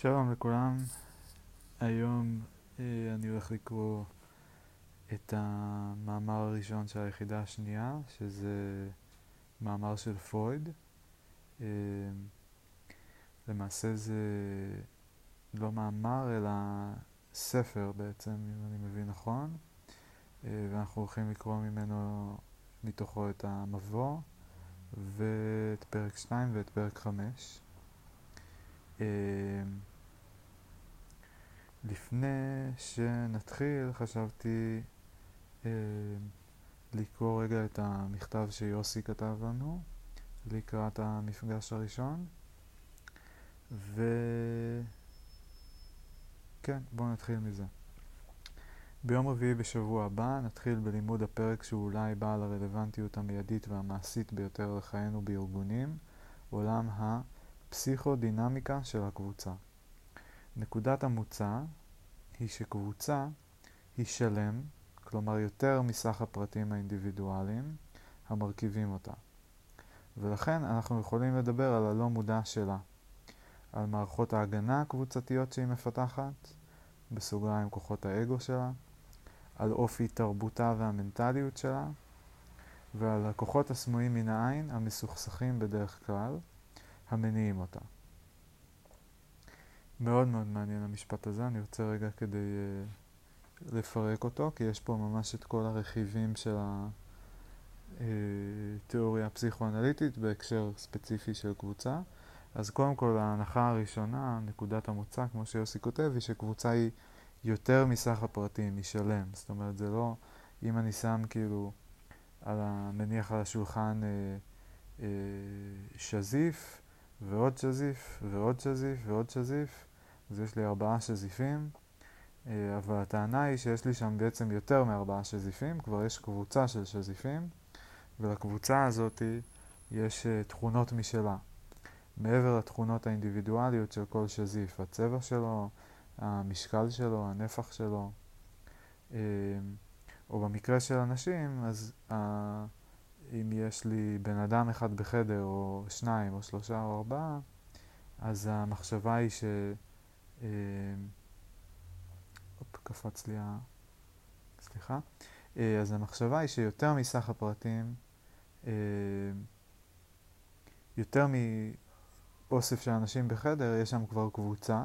שלום לכולם, היום אה, אני הולך לקרוא את המאמר הראשון של היחידה השנייה, שזה מאמר של פרויד. אה, למעשה זה לא מאמר אלא ספר בעצם, אם אני מבין נכון, אה, ואנחנו הולכים לקרוא ממנו, מתוכו את המבוא ואת פרק 2 ואת פרק 5. לפני שנתחיל חשבתי אה, לקרוא רגע את המכתב שיוסי כתב לנו לקראת המפגש הראשון וכן, בואו נתחיל מזה. ביום רביעי בשבוע הבא נתחיל בלימוד הפרק שהוא אולי בעל הרלוונטיות המיידית והמעשית ביותר לחיינו בארגונים, עולם הפסיכודינמיקה של הקבוצה. נקודת המוצא היא שקבוצה היא שלם, כלומר יותר מסך הפרטים האינדיבידואליים המרכיבים אותה. ולכן אנחנו יכולים לדבר על הלא מודע שלה, על מערכות ההגנה הקבוצתיות שהיא מפתחת, בסוגריים כוחות האגו שלה, על אופי תרבותה והמנטליות שלה, ועל הכוחות הסמויים מן העין המסוכסכים בדרך כלל, המניעים אותה. מאוד מאוד מעניין המשפט הזה, אני רוצה רגע כדי uh, לפרק אותו, כי יש פה ממש את כל הרכיבים של התיאוריה אה, הפסיכואנליטית בהקשר ספציפי של קבוצה. אז קודם כל ההנחה הראשונה, נקודת המוצא, כמו שיוסי כותב, היא שקבוצה היא יותר מסך הפרטים, היא שלם. זאת אומרת, זה לא, אם אני שם כאילו, על המניח על השולחן אה, אה, שזיף, ועוד שזיף, ועוד שזיף, ועוד שזיף, אז יש לי ארבעה שזיפים, אה, אבל הטענה היא שיש לי שם בעצם יותר מארבעה שזיפים, כבר יש קבוצה של שזיפים, ולקבוצה הזאת יש אה, תכונות משלה. מעבר לתכונות האינדיבידואליות של כל שזיף, הצבע שלו, המשקל שלו, הנפח שלו, אה, או במקרה של אנשים, אז אם יש לי בן אדם אחד בחדר, או שניים, או שלושה, או ארבעה, אז המחשבה היא ש... אה, הופ, קפץ לי ה... סליחה. אה, אז המחשבה היא שיותר מסך הפרטים, אה, יותר מאוסף של אנשים בחדר, יש שם כבר קבוצה,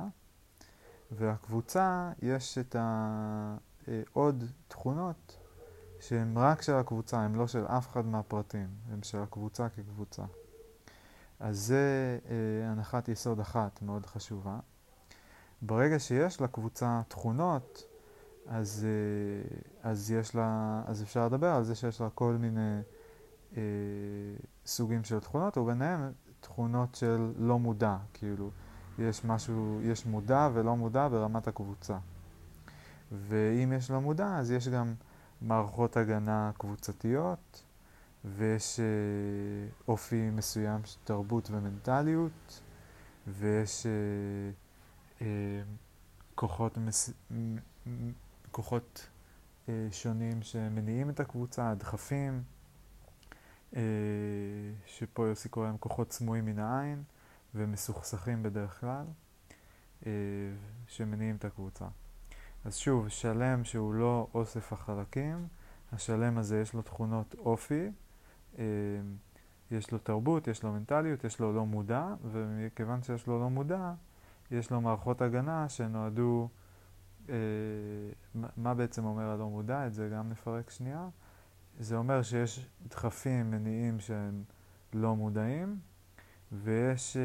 והקבוצה יש את העוד תכונות שהן רק של הקבוצה, הן לא של אף אחד מהפרטים, הן של הקבוצה כקבוצה. אז זה הנחת יסוד אחת מאוד חשובה. ברגע שיש לקבוצה תכונות, אז, אה, אז, יש לה, אז אפשר לדבר על זה שיש לה כל מיני אה, סוגים של תכונות, וביניהם תכונות של לא מודע, כאילו, יש משהו, יש מודע ולא מודע ברמת הקבוצה. ואם יש לא מודע, אז יש גם מערכות הגנה קבוצתיות, ויש אה, אופי מסוים של תרבות ומנטליות, ויש... אה, אה, כוחות, מס... כוחות שונים שמניעים את הקבוצה, הדחפים, שפה יוסי קורא להם כוחות סמויים מן העין ומסוכסכים בדרך כלל, שמניעים את הקבוצה. אז שוב, שלם שהוא לא אוסף החלקים, השלם הזה יש לו תכונות אופי, יש לו תרבות, יש לו מנטליות, יש לו לא מודע, ומכיוון שיש לו לא מודע, יש לו מערכות הגנה שנועדו, אה, מה בעצם אומר הלא מודע? את זה גם נפרק שנייה. זה אומר שיש דחפים מניעים שהם לא מודעים, ויש אה,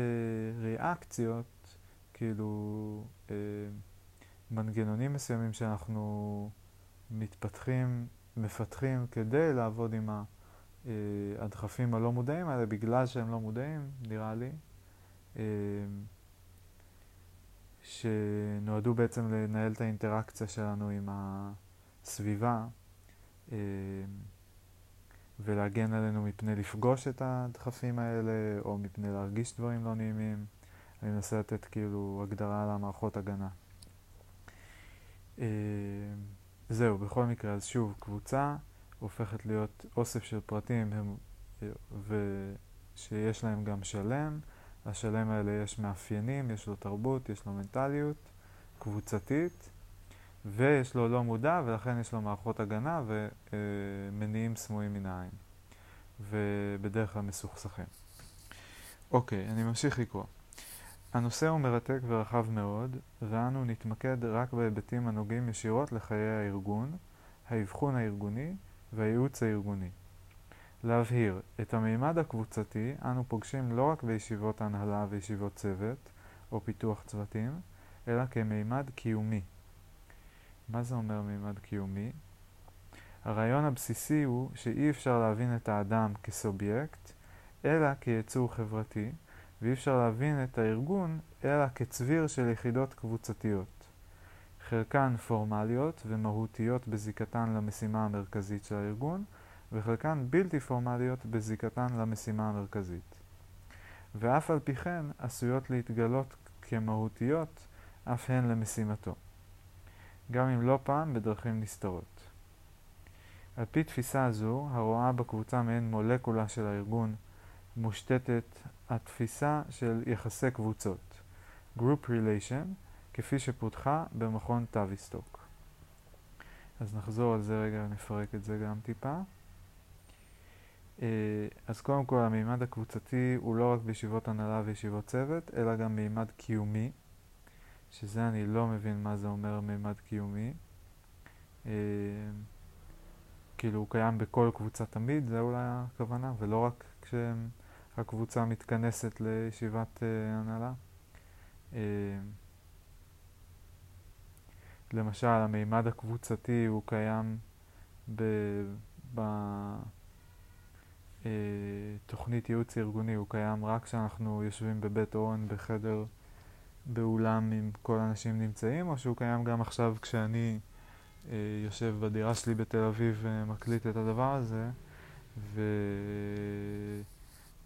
ריאקציות, כאילו אה, מנגנונים מסוימים שאנחנו מתפתחים, מפתחים כדי לעבוד עם אה, הדחפים הלא מודעים האלה, בגלל שהם לא מודעים, נראה לי. אה, שנועדו בעצם לנהל את האינטראקציה שלנו עם הסביבה אה, ולהגן עלינו מפני לפגוש את הדחפים האלה או מפני להרגיש דברים לא נעימים. אני מנסה לתת כאילו הגדרה למערכות הגנה. אה, זהו, בכל מקרה, אז שוב, קבוצה הופכת להיות אוסף של פרטים הם, ושיש להם גם שלם, לשלם האלה יש מאפיינים, יש לו תרבות, יש לו מנטליות קבוצתית, ויש לו לא מודע, ולכן יש לו מערכות הגנה ומניעים סמויים מן העין, ובדרך כלל מסוכסכים. אוקיי, אני ממשיך לקרוא. הנושא הוא מרתק ורחב מאוד, ואנו נתמקד רק בהיבטים הנוגעים ישירות לחיי הארגון, האבחון הארגוני והייעוץ הארגוני. להבהיר, את המימד הקבוצתי אנו פוגשים לא רק בישיבות הנהלה וישיבות צוות או פיתוח צוותים, אלא כמימד קיומי. מה זה אומר מימד קיומי? הרעיון הבסיסי הוא שאי אפשר להבין את האדם כסובייקט, אלא כיצור חברתי, ואי אפשר להבין את הארגון אלא כצביר של יחידות קבוצתיות. חלקן פורמליות ומהותיות בזיקתן למשימה המרכזית של הארגון, וחלקן בלתי פורמליות בזיקתן למשימה המרכזית. ואף על פי כן עשויות להתגלות כמהותיות אף הן למשימתו, גם אם לא פעם בדרכים נסתרות. על פי תפיסה זו, הרואה בקבוצה מעין מולקולה של הארגון, מושתתת התפיסה של יחסי קבוצות, Group Relation, כפי שפותחה במכון טאביסטוק. אז נחזור על זה רגע, נפרק את זה גם טיפה. אה, אז קודם כל המימד הקבוצתי הוא לא רק בישיבות הנהלה וישיבות צוות, אלא גם מימד קיומי, שזה אני לא מבין מה זה אומר מימד קיומי. אה, כאילו הוא קיים בכל קבוצה תמיד, זה אולי הכוונה, ולא רק כשהקבוצה מתכנסת לישיבת אה, הנהלה. למשל, המימד הקבוצתי הוא קיים ב... ב אה, תוכנית ייעוץ ארגוני, הוא קיים רק כשאנחנו יושבים בבית אורן בחדר באולם עם כל האנשים נמצאים, או שהוא קיים גם עכשיו כשאני אה, יושב בדירה שלי בתל אביב ומקליט את הדבר הזה,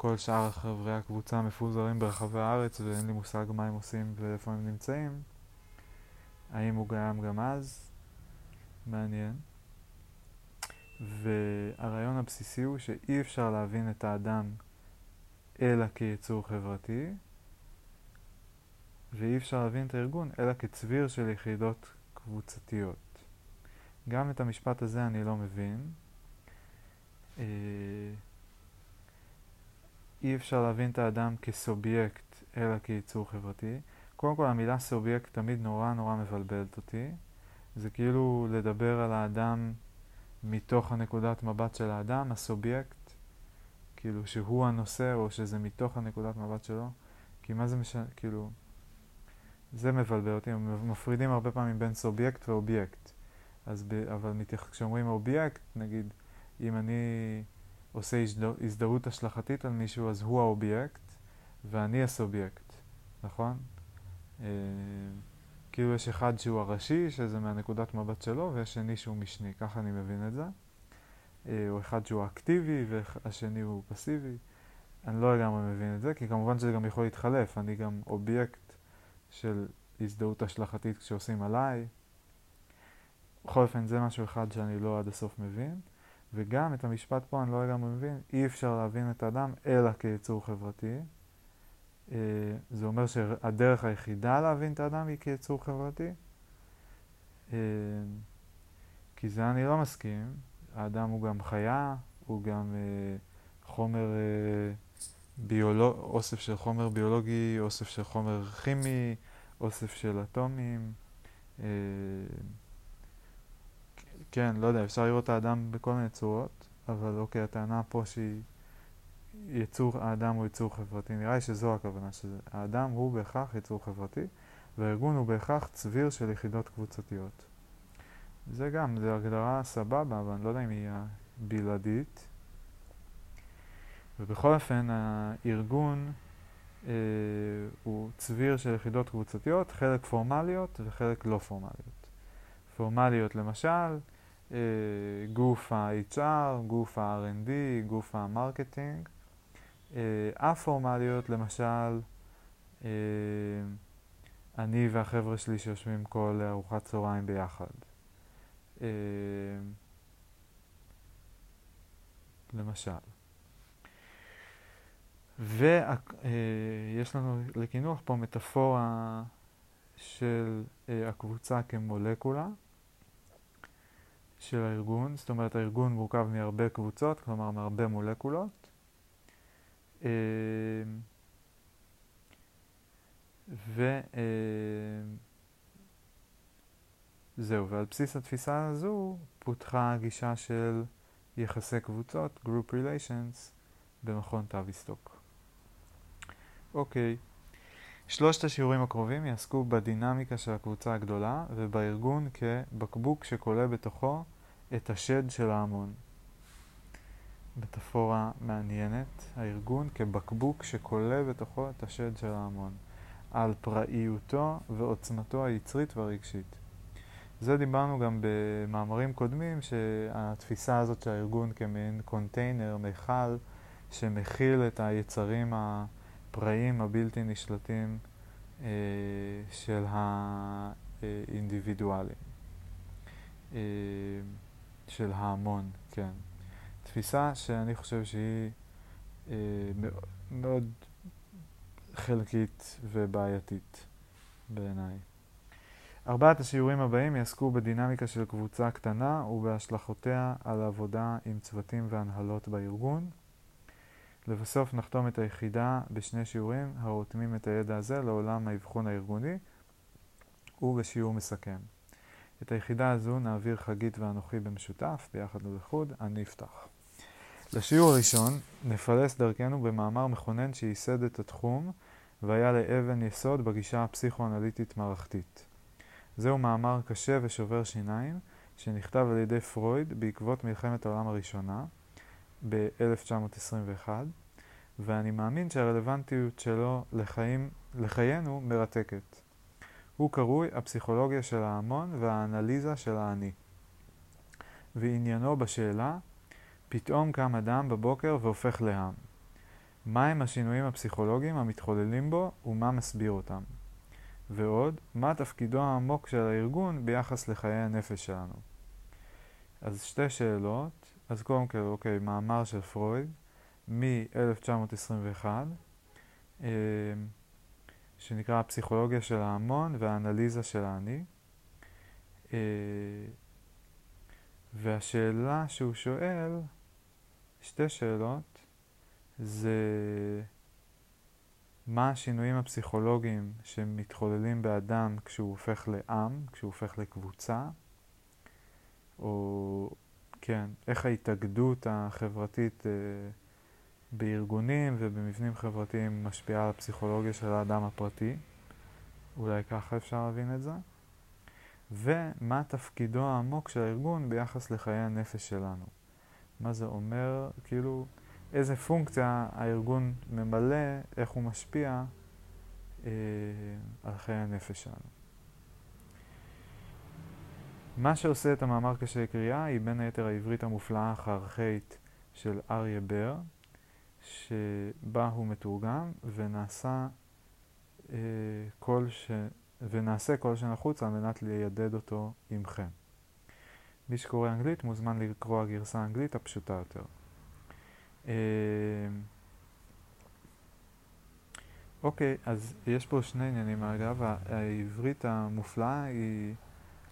וכל שאר חברי הקבוצה מפוזרים ברחבי הארץ ואין לי מושג מה הם עושים ואיפה הם נמצאים. האם הוא קיים גם אז? מעניין. והרעיון הבסיסי הוא שאי אפשר להבין את האדם אלא כיצור חברתי, ואי אפשר להבין את הארגון אלא כצביר של יחידות קבוצתיות. גם את המשפט הזה אני לא מבין. אי אפשר להבין את האדם כסובייקט אלא כיצור חברתי. קודם כל המילה סובייקט תמיד נורא נורא מבלבלת אותי. זה כאילו לדבר על האדם מתוך הנקודת מבט של האדם, הסובייקט, כאילו שהוא הנושא או שזה מתוך הנקודת מבט שלו, כי מה זה משנה, כאילו, זה מבלבל אותי, מפרידים הרבה פעמים בין סובייקט ואובייקט. אז ב, אבל מתי, כשאומרים אובייקט, נגיד, אם אני עושה הזדהות השלכתית על מישהו, אז הוא האובייקט ואני הסובייקט, נכון? אה, כאילו יש אחד שהוא הראשי, שזה מהנקודת מבט שלו, ויש שני שהוא משני, ככה אני מבין את זה. אה, או אחד שהוא אקטיבי והשני הוא פסיבי. אני לא לגמרי מבין את זה, כי כמובן שזה גם יכול להתחלף, אני גם אובייקט של הזדהות השלכתית כשעושים עליי. בכל אופן, זה משהו אחד שאני לא עד הסוף מבין. וגם את המשפט פה אני לא לגמרי מבין, אי אפשר להבין את האדם אלא כיצור חברתי. אה, זה אומר שהדרך היחידה להבין את האדם היא כיצור חברתי. אה, כי זה אני לא מסכים. האדם הוא גם חיה, הוא גם אה, חומר ביולוג... אוסף של חומר ביולוגי, אוסף של חומר כימי, אוסף של אטומים. כן, לא יודע, אפשר לראות את האדם בכל מיני צורות, אבל אוקיי, הטענה פה שהיא יצור, האדם הוא יצור חברתי. נראה לי שזו הכוונה, שהאדם הוא בהכרח יצור חברתי, והארגון הוא בהכרח צביר של יחידות קבוצתיות. זה גם, זו הגדרה סבבה, אבל אני לא יודע אם היא הבלעדית. ובכל אופן, הארגון אה, הוא צביר של יחידות קבוצתיות, חלק פורמליות וחלק לא פורמליות. פורמליות למשל, גוף ה-HR, גוף ה-R&D, גוף המרקטינג. אה, למשל, אה, אני והחבר'ה שלי שיושבים כל ארוחת צהריים ביחד. אה, למשל. ויש לנו לקינוח פה מטאפורה של הקבוצה כמולקולה של הארגון, זאת אומרת הארגון מורכב מהרבה קבוצות, כלומר מהרבה מולקולות. ו... זהו, ועל בסיס התפיסה הזו פותחה הגישה של יחסי קבוצות, Group Relations, במכון טאביסטוק. אוקיי, שלושת השיעורים הקרובים יעסקו בדינמיקה של הקבוצה הגדולה ובארגון כבקבוק שכולה בתוכו את השד של ההמון. מטאפורה מעניינת, הארגון כבקבוק שכולה בתוכו את השד של ההמון, על פראיותו ועוצמתו היצרית והרגשית. זה דיברנו גם במאמרים קודמים, שהתפיסה הזאת של הארגון כמין קונטיינר, מכל, שמכיל את היצרים הפראיים הבלתי נשלטים אה, של האינדיבידואלים, אה, של ההמון, כן. תפיסה שאני חושב שהיא אה, מאוד חלקית ובעייתית בעיניי. ארבעת השיעורים הבאים יעסקו בדינמיקה של קבוצה קטנה ובהשלכותיה על עבודה עם צוותים והנהלות בארגון. לבסוף נחתום את היחידה בשני שיעורים הרותמים את הידע הזה לעולם האבחון הארגוני ובשיעור מסכם. את היחידה הזו נעביר חגית ואנוכי במשותף, ביחד ולחוד, אני אפתח. לשיעור הראשון נפלס דרכנו במאמר מכונן שייסד את התחום והיה לאבן יסוד בגישה הפסיכואנליטית מערכתית. זהו מאמר קשה ושובר שיניים, שנכתב על ידי פרויד בעקבות מלחמת העולם הראשונה ב-1921, ואני מאמין שהרלוונטיות שלו לחיים, לחיינו מרתקת. הוא קרוי הפסיכולוגיה של ההמון והאנליזה של האני. ועניינו בשאלה, פתאום קם אדם בבוקר והופך לעם. מהם השינויים הפסיכולוגיים המתחוללים בו ומה מסביר אותם? ועוד, מה תפקידו העמוק של הארגון ביחס לחיי הנפש שלנו. אז שתי שאלות, אז קודם כל, אוקיי, מאמר של פרויד מ-1921, אה, שנקרא הפסיכולוגיה של ההמון והאנליזה של האני. אה, והשאלה שהוא שואל, שתי שאלות, זה מה השינויים הפסיכולוגיים שמתחוללים באדם כשהוא הופך לעם, כשהוא הופך לקבוצה, או כן, איך ההתאגדות החברתית אה, בארגונים ובמבנים חברתיים משפיעה על הפסיכולוגיה של האדם הפרטי, אולי ככה אפשר להבין את זה, ומה תפקידו העמוק של הארגון ביחס לחיי הנפש שלנו. מה זה אומר, כאילו, איזה פונקציה הארגון ממלא, איך הוא משפיע אה, על חיי הנפש שלנו. מה שעושה את המאמר קשה קריאה היא בין היתר העברית המופלאה הארכאית של אריה בר, שבה הוא מתורגם ונעשה אה, כל ש... ונעשה כל שנחוץ על מנת לידד אותו עמכם. מי שקורא אנגלית מוזמן לקרוא הגרסה האנגלית הפשוטה יותר. אה, אוקיי, אז יש פה שני עניינים אגב, העברית המופלאה היא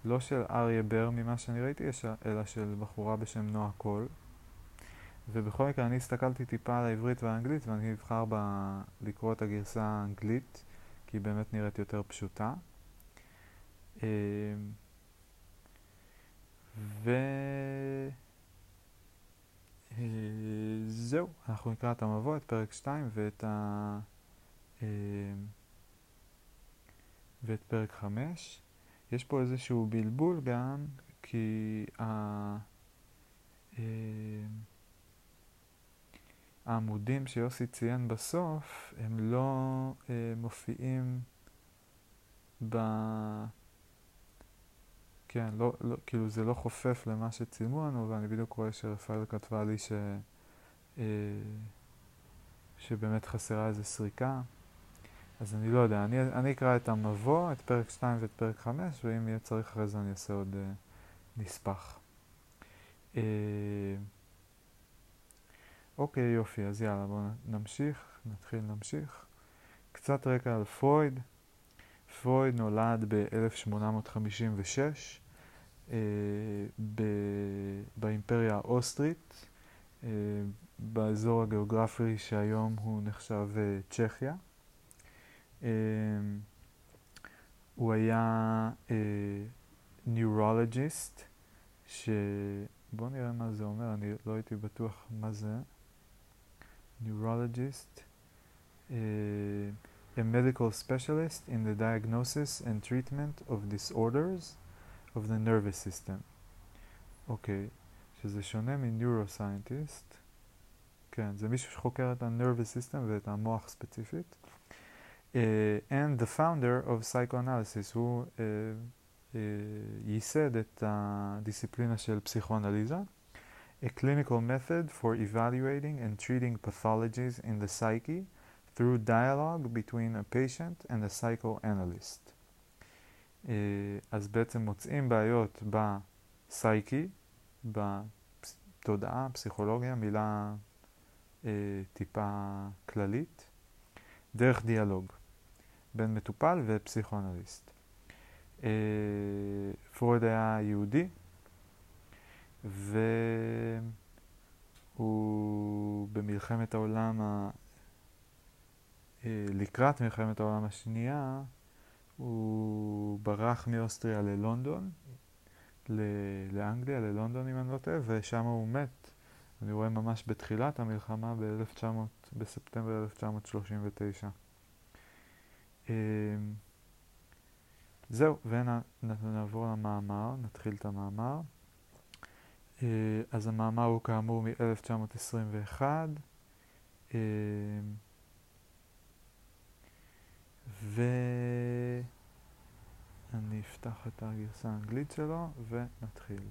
לא של אריה בר ממה שאני ראיתי, אלא של בחורה בשם נועה קול. ובכל מקרה אני הסתכלתי טיפה על העברית והאנגלית ואני אבחר ב... לקרוא את הגרסה האנגלית כי היא באמת נראית יותר פשוטה. אה, ו... אה, אנחנו נקרא את המבוא, את פרק 2 ואת, ה... אה, ואת פרק 5. יש פה איזשהו בלבול גם, כי ה... אה, העמודים שיוסי ציין בסוף, הם לא מופיעים ב... כן, לא, לא, כאילו זה לא חופף למה שצילמו לנו, ואני בדיוק רואה שרפאל כתבה לי ש, אה, שבאמת חסרה איזה סריקה. אז אני לא יודע, אני, אני אקרא את המבוא, את פרק 2 ואת פרק 5, ואם יהיה צריך אחרי זה אני אעשה עוד אה, נספח. אה, אוקיי, יופי, אז יאללה, בואו נמשיך, נתחיל להמשיך. קצת רקע על פרויד. פרויד נולד ב-1856 אה, באימפריה האוסטרית, אה, באזור הגיאוגרפי שהיום הוא נחשב אה, צ'כיה. אה, הוא היה ניורולוגיסט, ש... בואו נראה מה זה אומר, אני לא הייתי בטוח מה זה. Uh, a medical specialist in the diagnosis and treatment of disorders of the nervous system. אוקיי, okay, שזה שונה מ-neuroscientist. כן, זה מישהו שחוקר את ה-nervous system ואת המוח ספציפית. Uh, and the founder of psychoanalysis, הוא uh, uh, ייסד את הדיסציפלינה של פסיכואנליזה. a clinical method for evaluating and treating pathologies in the psyche through dialogue between a patient and a psychoanalyst. אז בעצם מוצאים בעיות בפסייקי, בתודעה, פסיכולוגיה, מילה אה, טיפה כללית, דרך דיאלוג בין מטופל ופסיכואנליסט. אה, פרויד היה יהודי, והוא במלחמת העולם, ה... אה, לקראת מלחמת העולם השנייה, הוא ברח מאוסטריה ללונדון, לאנגליה, ללונדון אם אני לא טועה, ושם הוא מת. אני רואה ממש בתחילת המלחמה ב-1900, בספטמבר 1939. אה, זהו, ונעבור למאמר, נתחיל את המאמר. אה, אז המאמר הוא כאמור מ-1921. אה, ואני אפתח את הגרסה האנגלית שלו ונתחיל.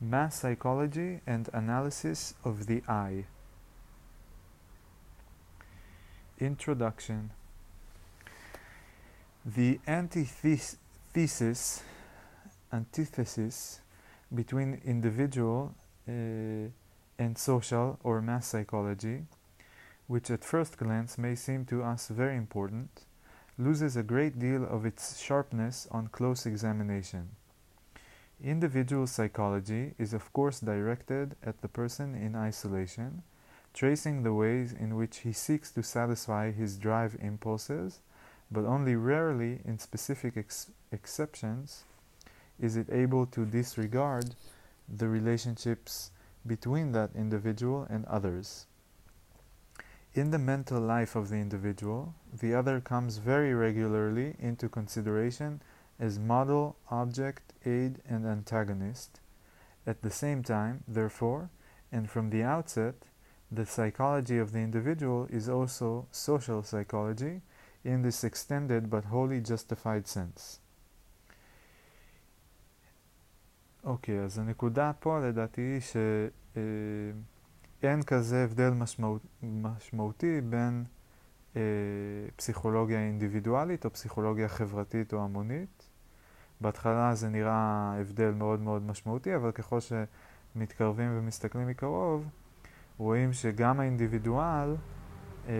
Mass Psychology and Analysis of the Eye Introduction The antithesis antithesis between individual uh, and social or mass psychology, which at first glance may seem to us very important, loses a great deal of its sharpness on close examination. Individual psychology is of course directed at the person in isolation, tracing the ways in which he seeks to satisfy his drive impulses, but only rarely in specific ex exceptions is it able to disregard the relationships between that individual and others. In the mental life of the individual, the other comes very regularly into consideration as model, object, aid, and antagonist. At the same time, therefore, and from the outset, the psychology of the individual is also social psychology in this extended but wholly justified sense. אוקיי, אז הנקודה פה לדעתי היא שאין כזה הבדל משמעות, משמעותי בין אה, פסיכולוגיה אינדיבידואלית או פסיכולוגיה חברתית או המונית. בהתחלה זה נראה הבדל מאוד מאוד משמעותי, אבל ככל שמתקרבים ומסתכלים מקרוב, רואים שגם האינדיבידואל, אה,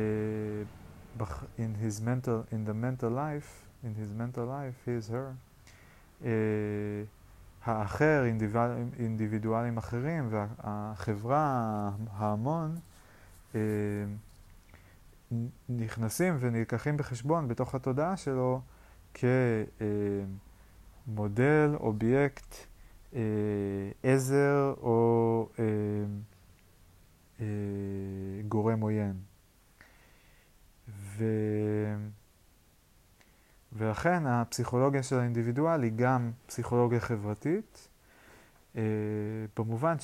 in his mental, in the mental life, in his mental life, he is her, אה, האחר, אינדיבידואלים אחרים, והחברה, ההמון, אה, נכנסים ונלקחים בחשבון בתוך התודעה שלו כמודל, אובייקט, אה, עזר או אה, גורם עוין. ו... ולכן הפסיכולוגיה של האינדיבידואל היא גם פסיכולוגיה חברתית, אה, במובן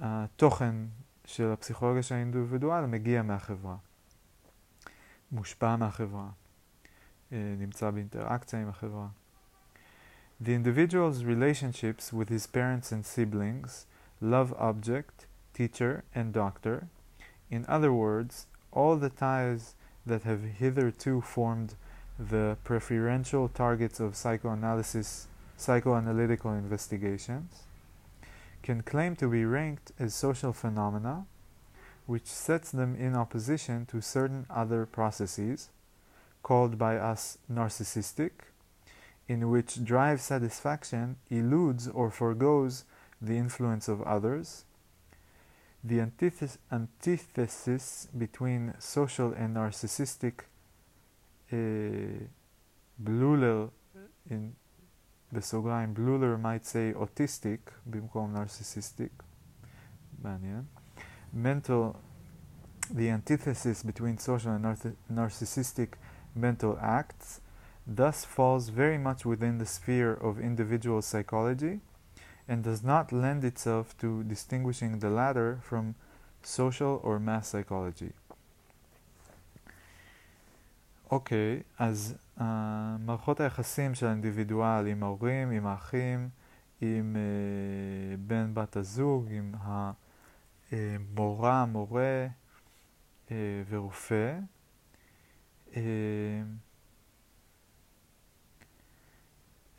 שהתוכן של הפסיכולוגיה של האינדיבידואל מגיע מהחברה, מושפע מהחברה, אה, נמצא באינטראקציה עם החברה. The individual's relationships with his parents and siblings, love object, teacher, and doctor, in other words, all the ties that have hitherto formed the preferential targets of psychoanalysis, psychoanalytical investigations, can claim to be ranked as social phenomena which sets them in opposition to certain other processes, called by us narcissistic, in which drive satisfaction eludes or forgoes the influence of others The antithes- antithesis between social and narcissistic uh, Bluler, in בסוגריים, בלולר might say autistic במקום narcissistic, מעניין. Mental, the antithesis between social and narcissistic mental acts thus falls very much within the sphere of individual psychology and does not lend itself to distinguishing the latter from social or mass psychology. אוקיי, okay, אז uh, מערכות היחסים של האינדיבידואל עם ההורים, עם האחים, עם uh, בן בת הזוג, עם המורה, מורה uh, ורופא. Uh,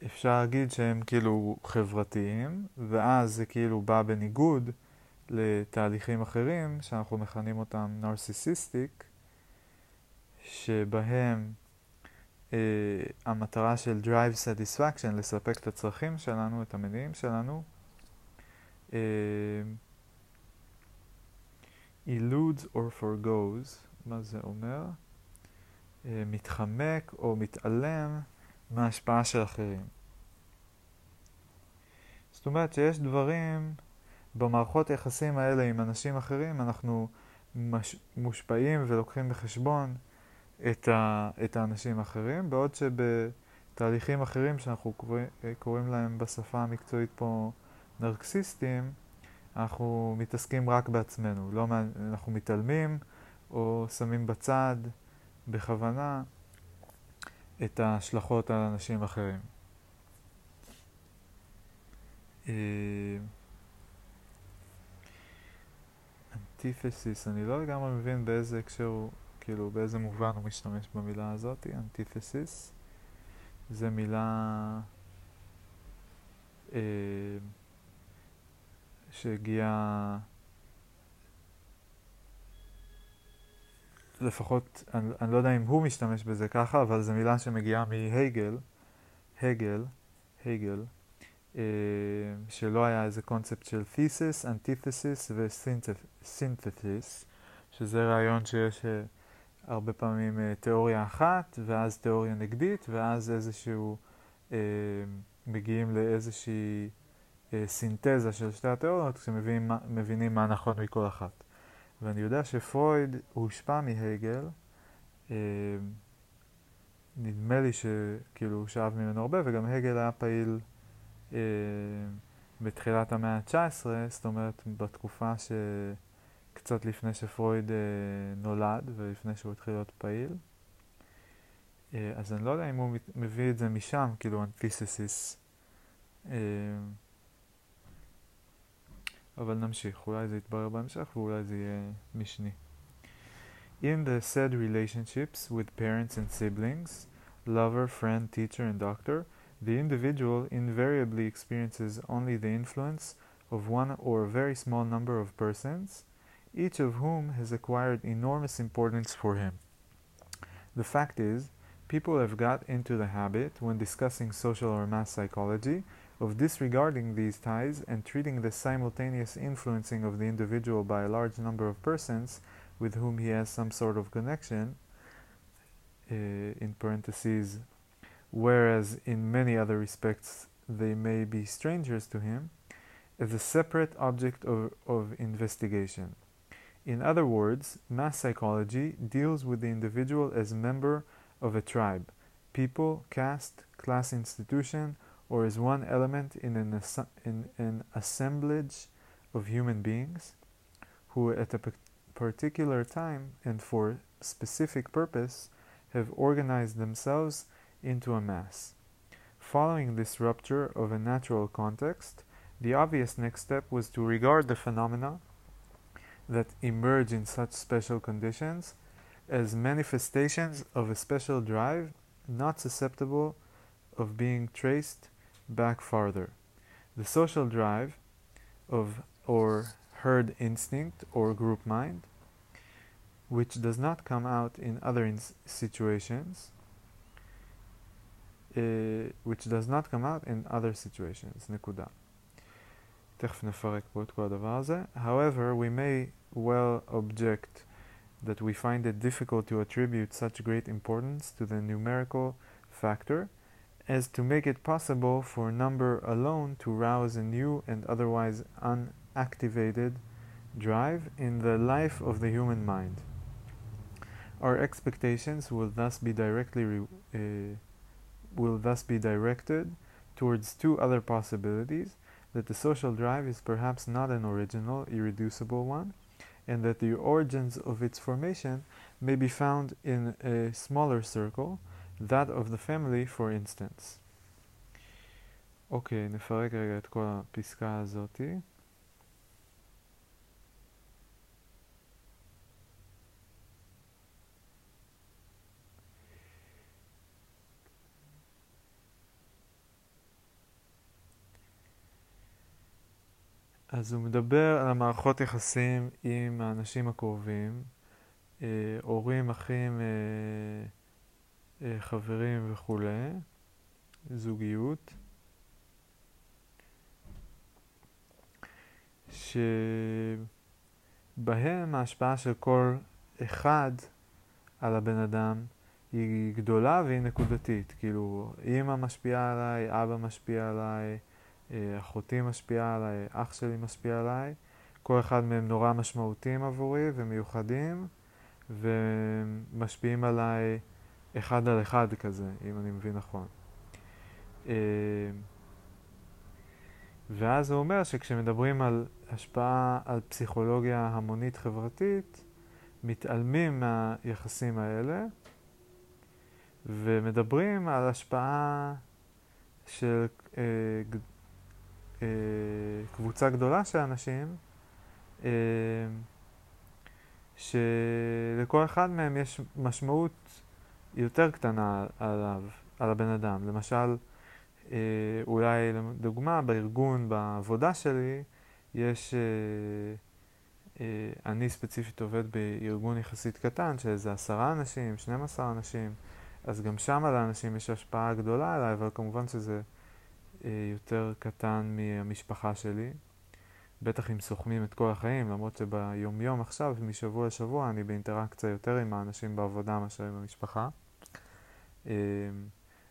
אפשר להגיד שהם כאילו חברתיים, ואז זה כאילו בא בניגוד לתהליכים אחרים, שאנחנו מכנים אותם נרסיסיסטיק, שבהם uh, המטרה של Drive Satisfaction, לספק את הצרכים שלנו, את המניעים שלנו, uh, eludes or forgoes, מה זה אומר? Uh, מתחמק או מתעלם מההשפעה של אחרים. זאת אומרת שיש דברים במערכות היחסים האלה עם אנשים אחרים, אנחנו מש, מושפעים ולוקחים בחשבון את, ה, את האנשים האחרים, בעוד שבתהליכים אחרים שאנחנו קורא, קוראים להם בשפה המקצועית פה נרקסיסטים, אנחנו מתעסקים רק בעצמנו, לא, אנחנו מתעלמים או שמים בצד בכוונה את ההשלכות על אנשים אחרים. אנטיתסיס, אני לא לגמרי מבין באיזה הקשר הוא, כאילו באיזה מובן הוא משתמש במילה הזאת, אנטיתסיס. זה מילה אה, שהגיעה לפחות, אני, אני לא יודע אם הוא משתמש בזה ככה, אבל זו מילה שמגיעה מהגל, הגל, הגל, אה, שלא היה איזה קונספט של thesis, antithesis ו-synthesis, שזה רעיון שיש אה, הרבה פעמים אה, תיאוריה אחת, ואז תיאוריה נגדית, ואז איזשהו, מגיעים לאיזושהי סינתזה של שתי התיאוריות, כשמבינים מה נכון מכל אחת. ואני יודע שפרויד הושפע מהגל, אה, נדמה לי שכאילו הוא שאב ממנו הרבה, וגם הגל היה פעיל אה, בתחילת המאה ה-19, זאת אומרת בתקופה שקצת לפני שפרויד אה, נולד ולפני שהוא התחיל להיות פעיל. אה, אז אני לא יודע אם הוא מביא את זה משם, כאילו אנתיססיס. אה, אבל נמשיך, אולי זה יתברר בהמשך ואולי זה יהיה משני. In the said relationships with parents and siblings, lover, friend, teacher, and doctor, the individual invariably experiences only the influence of one or a very small number of persons, each of whom has acquired enormous importance for him. The fact is, people have got into the habit, when discussing social or mass psychology, of disregarding these ties and treating the simultaneous influencing of the individual by a large number of persons with whom he has some sort of connection, uh, in parentheses, whereas in many other respects they may be strangers to him, as a separate object of, of investigation. In other words, mass psychology deals with the individual as member of a tribe, people, caste, class institution, or is one element in an, in an assemblage of human beings who at a particular time and for specific purpose have organized themselves into a mass. Following this rupture of a natural context, the obvious next step was to regard the phenomena that emerge in such special conditions as manifestations of a special drive not susceptible of being traced back farther. The social drive of or herd instinct or group mind which does not come out in other ins- situations, uh, which does not come out in other situations, נקודה. תכף נפרק פה את כל הדבר הזה. However, we may well object that we find it difficult to attribute such great importance to the numerical factor as to make it possible for number alone to rouse a new and otherwise unactivated drive in the life of the human mind. Our expectations will thus be directly uh, will thus be directed towards two other possibilities that the social drive is perhaps not an original, irreducible one, and that the origins of its formation may be found in a smaller circle, that of the family for instance. אוקיי, okay, נפרק רגע את כל הפסקה הזאתי. אז הוא מדבר על המערכות יחסים עם האנשים הקרובים, אה, הורים, אחים, אה, חברים וכולי, זוגיות, שבהם ההשפעה של כל אחד על הבן אדם היא גדולה והיא נקודתית. כאילו, אימא משפיעה עליי, אבא משפיע עליי, אה, אחותי משפיעה עליי, אח שלי משפיע עליי, כל אחד מהם נורא משמעותיים עבורי ומיוחדים, ומשפיעים עליי אחד על אחד כזה, אם אני מבין נכון. אה, ואז הוא אומר שכשמדברים על השפעה על פסיכולוגיה המונית חברתית, מתעלמים מהיחסים האלה ומדברים על השפעה של אה, אה, קבוצה גדולה של אנשים, אה, שלכל אחד מהם יש משמעות יותר קטנה עליו, על הבן אדם. למשל, אה, אולי לדוגמה, בארגון, בעבודה שלי, יש... אה, אה, אני ספציפית עובד בארגון יחסית קטן, של איזה עשרה אנשים, 12 אנשים, אז גם שם לאנשים יש השפעה גדולה עליי, אבל כמובן שזה אה, יותר קטן מהמשפחה שלי. בטח אם סוכמים את כל החיים, למרות שביומיום עכשיו, משבוע לשבוע, אני באינטראקציה יותר עם האנשים בעבודה מאשר עם המשפחה. אה,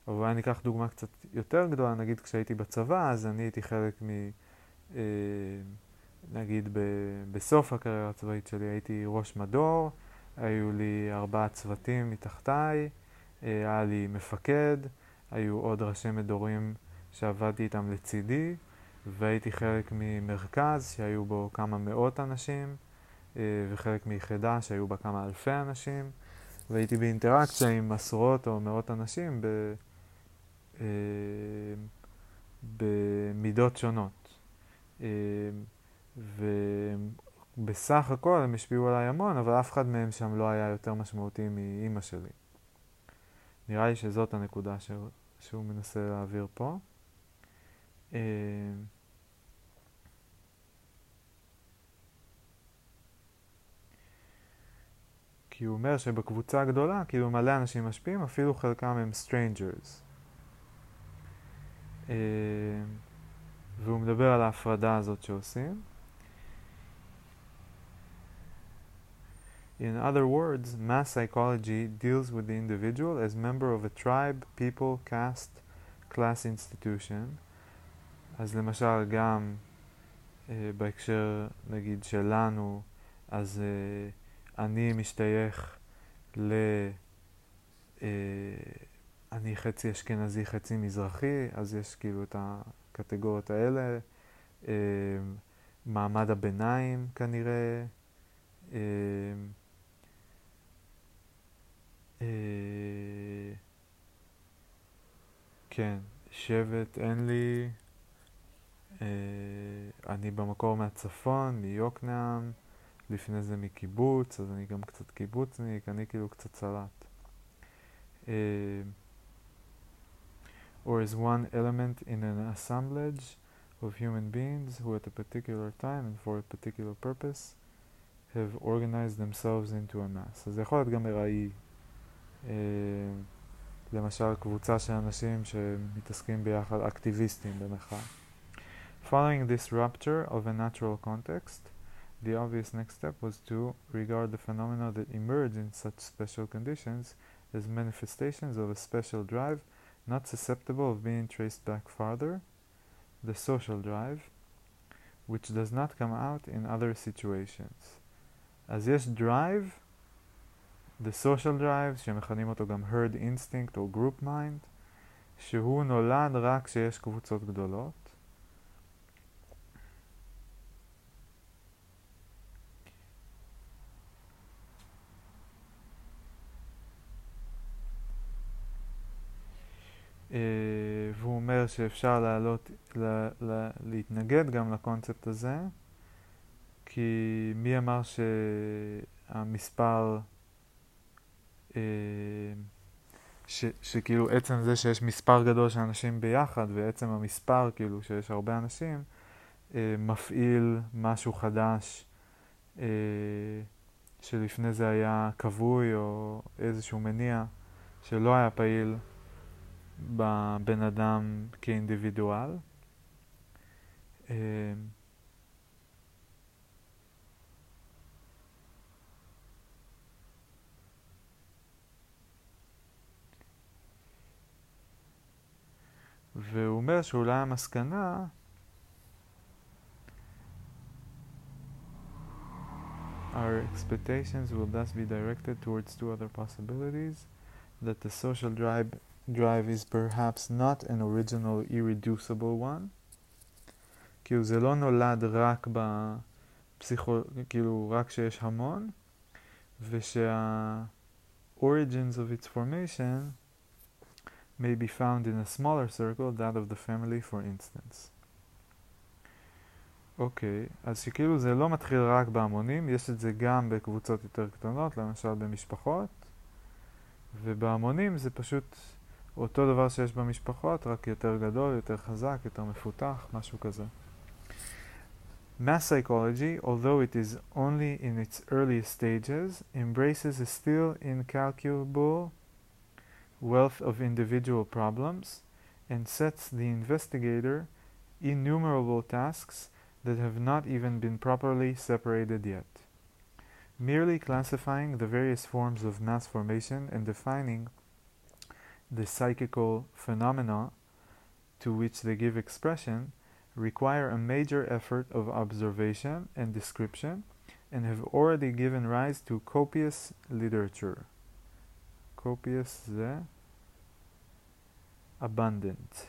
אבל אני אקח דוגמה קצת יותר גדולה, נגיד כשהייתי בצבא, אז אני הייתי חלק מ... אה, נגיד ב, בסוף הקריירה הצבאית שלי הייתי ראש מדור, היו לי ארבעה צוותים מתחתיי, היה לי מפקד, היו עוד ראשי מדורים שעבדתי איתם לצידי, והייתי חלק ממרכז שהיו בו כמה מאות אנשים, אה, וחלק מיחידה שהיו בה כמה אלפי אנשים, והייתי באינטראקציה עם עשרות או מאות אנשים ב, אה, במידות שונות. אה, ובסך הכל הם השפיעו עליי המון, אבל אף אחד מהם שם לא היה יותר משמעותי מאימא שלי. נראה לי שזאת הנקודה שהוא מנסה להעביר פה. אה, כי הוא אומר שבקבוצה הגדולה, כאילו מלא אנשים משפיעים, אפילו חלקם הם strangers. אה, והוא מדבר על ההפרדה הזאת שעושים. In other words, mass psychology deals with the individual as member of a tribe, people, caste, class institution, אז למשל גם אה, בהקשר נגיד שלנו, אז אה, אני משתייך ל... אה, אני חצי אשכנזי, חצי מזרחי, אז יש כאילו את הקטגוריות האלה. אה, מעמד הביניים כנראה. אה, אה, כן, שבט אין לי. אה, אני במקור מהצפון, מיוקנעם, לפני זה מקיבוץ, אז אני גם קצת קיבוצניק, אני כאילו קצת סלט. אה, or is one element in an assemblage of human beings who at a particular time and for a particular purpose have organized themselves into a mass. אז זה יכול להיות גם ארעי. אה, למשל קבוצה של אנשים שמתעסקים ביחד, אקטיביסטים במחאה. Following this rupture of a natural context, the obvious next step was to regard the phenomena that emerge in such special conditions as manifestations of a special drive not susceptible of being traced back farther, the social drive, which does not come out in other situations. אז יש drive, the social drive, שמכנים אותו גם herd instinct או group mind, שהוא נולד רק כשיש קבוצות גדולות. שאפשר לעלות, לה, לה, להתנגד גם לקונספט הזה, כי מי אמר שהמספר, uh, ש, שכאילו עצם זה שיש מספר גדול של אנשים ביחד, ועצם המספר כאילו שיש הרבה אנשים, uh, מפעיל משהו חדש uh, שלפני זה היה כבוי או איזשהו מניע שלא היה פעיל. בבן אדם כאינדיבידואל. אה, והוא אומר שאולי המסקנה Our expectations will thus be directed towards two other possibilities that the social drive drive is perhaps not an original irreducible one. כאילו זה לא נולד רק בפסיכו... כאילו רק כשיש המון, ושה... origins of its formation may be found in a smaller circle, that of the family for instance. אוקיי, okay, אז שכאילו זה לא מתחיל רק בהמונים, יש את זה גם בקבוצות יותר קטנות, למשל במשפחות, ובהמונים זה פשוט אותו דבר שיש במשפחות, רק יותר גדול, יותר חזק, יותר מפותח, משהו כזה. Mass psychology, although it is only in its early stages, embraces a still incalculable wealth of individual problems and sets the investigator innumerable tasks that have not even been properly separated yet. Merely classifying the various forms of mass formation and defining the psychical phenomena to which they give expression require a major effort of observation and description and have already given rise to copious literature. Copious the abundant.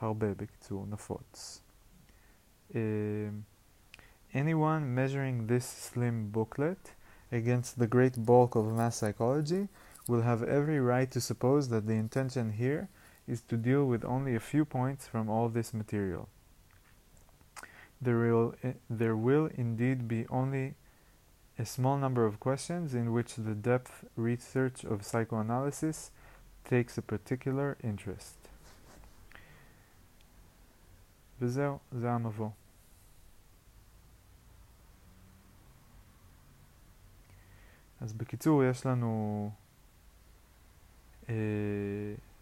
הרבה בקיצור, נפוץ. anyone measuring this slim booklet against the great bulk of mass psychology will have every right to suppose that the intention here is to deal with only a few points from all this material. There will, there will indeed be only a small number of questions in which the depth research of psychoanalysis takes a particular interest. וזהו, זה המבוא. אז בקיצור, יש לנו אה,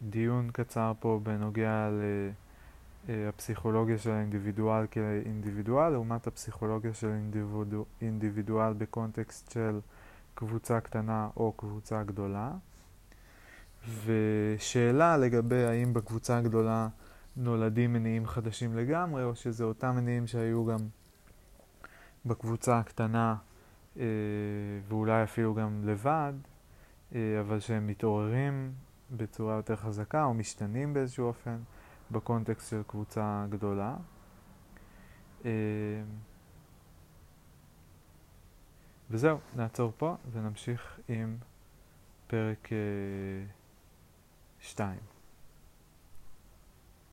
דיון קצר פה בנוגע לפסיכולוגיה אה, של האינדיבידואל כאינדיבידואל, לעומת הפסיכולוגיה של אינדיבידואל, אינדיבידואל בקונטקסט של קבוצה קטנה או קבוצה גדולה. ושאלה לגבי האם בקבוצה הגדולה נולדים מניעים חדשים לגמרי, או שזה אותם מניעים שהיו גם בקבוצה הקטנה ואולי אפילו גם לבד, אה, אבל שהם מתעוררים בצורה יותר חזקה או משתנים באיזשהו אופן בקונטקסט של קבוצה גדולה. אה, וזהו, נעצור פה ונמשיך עם פרק 2.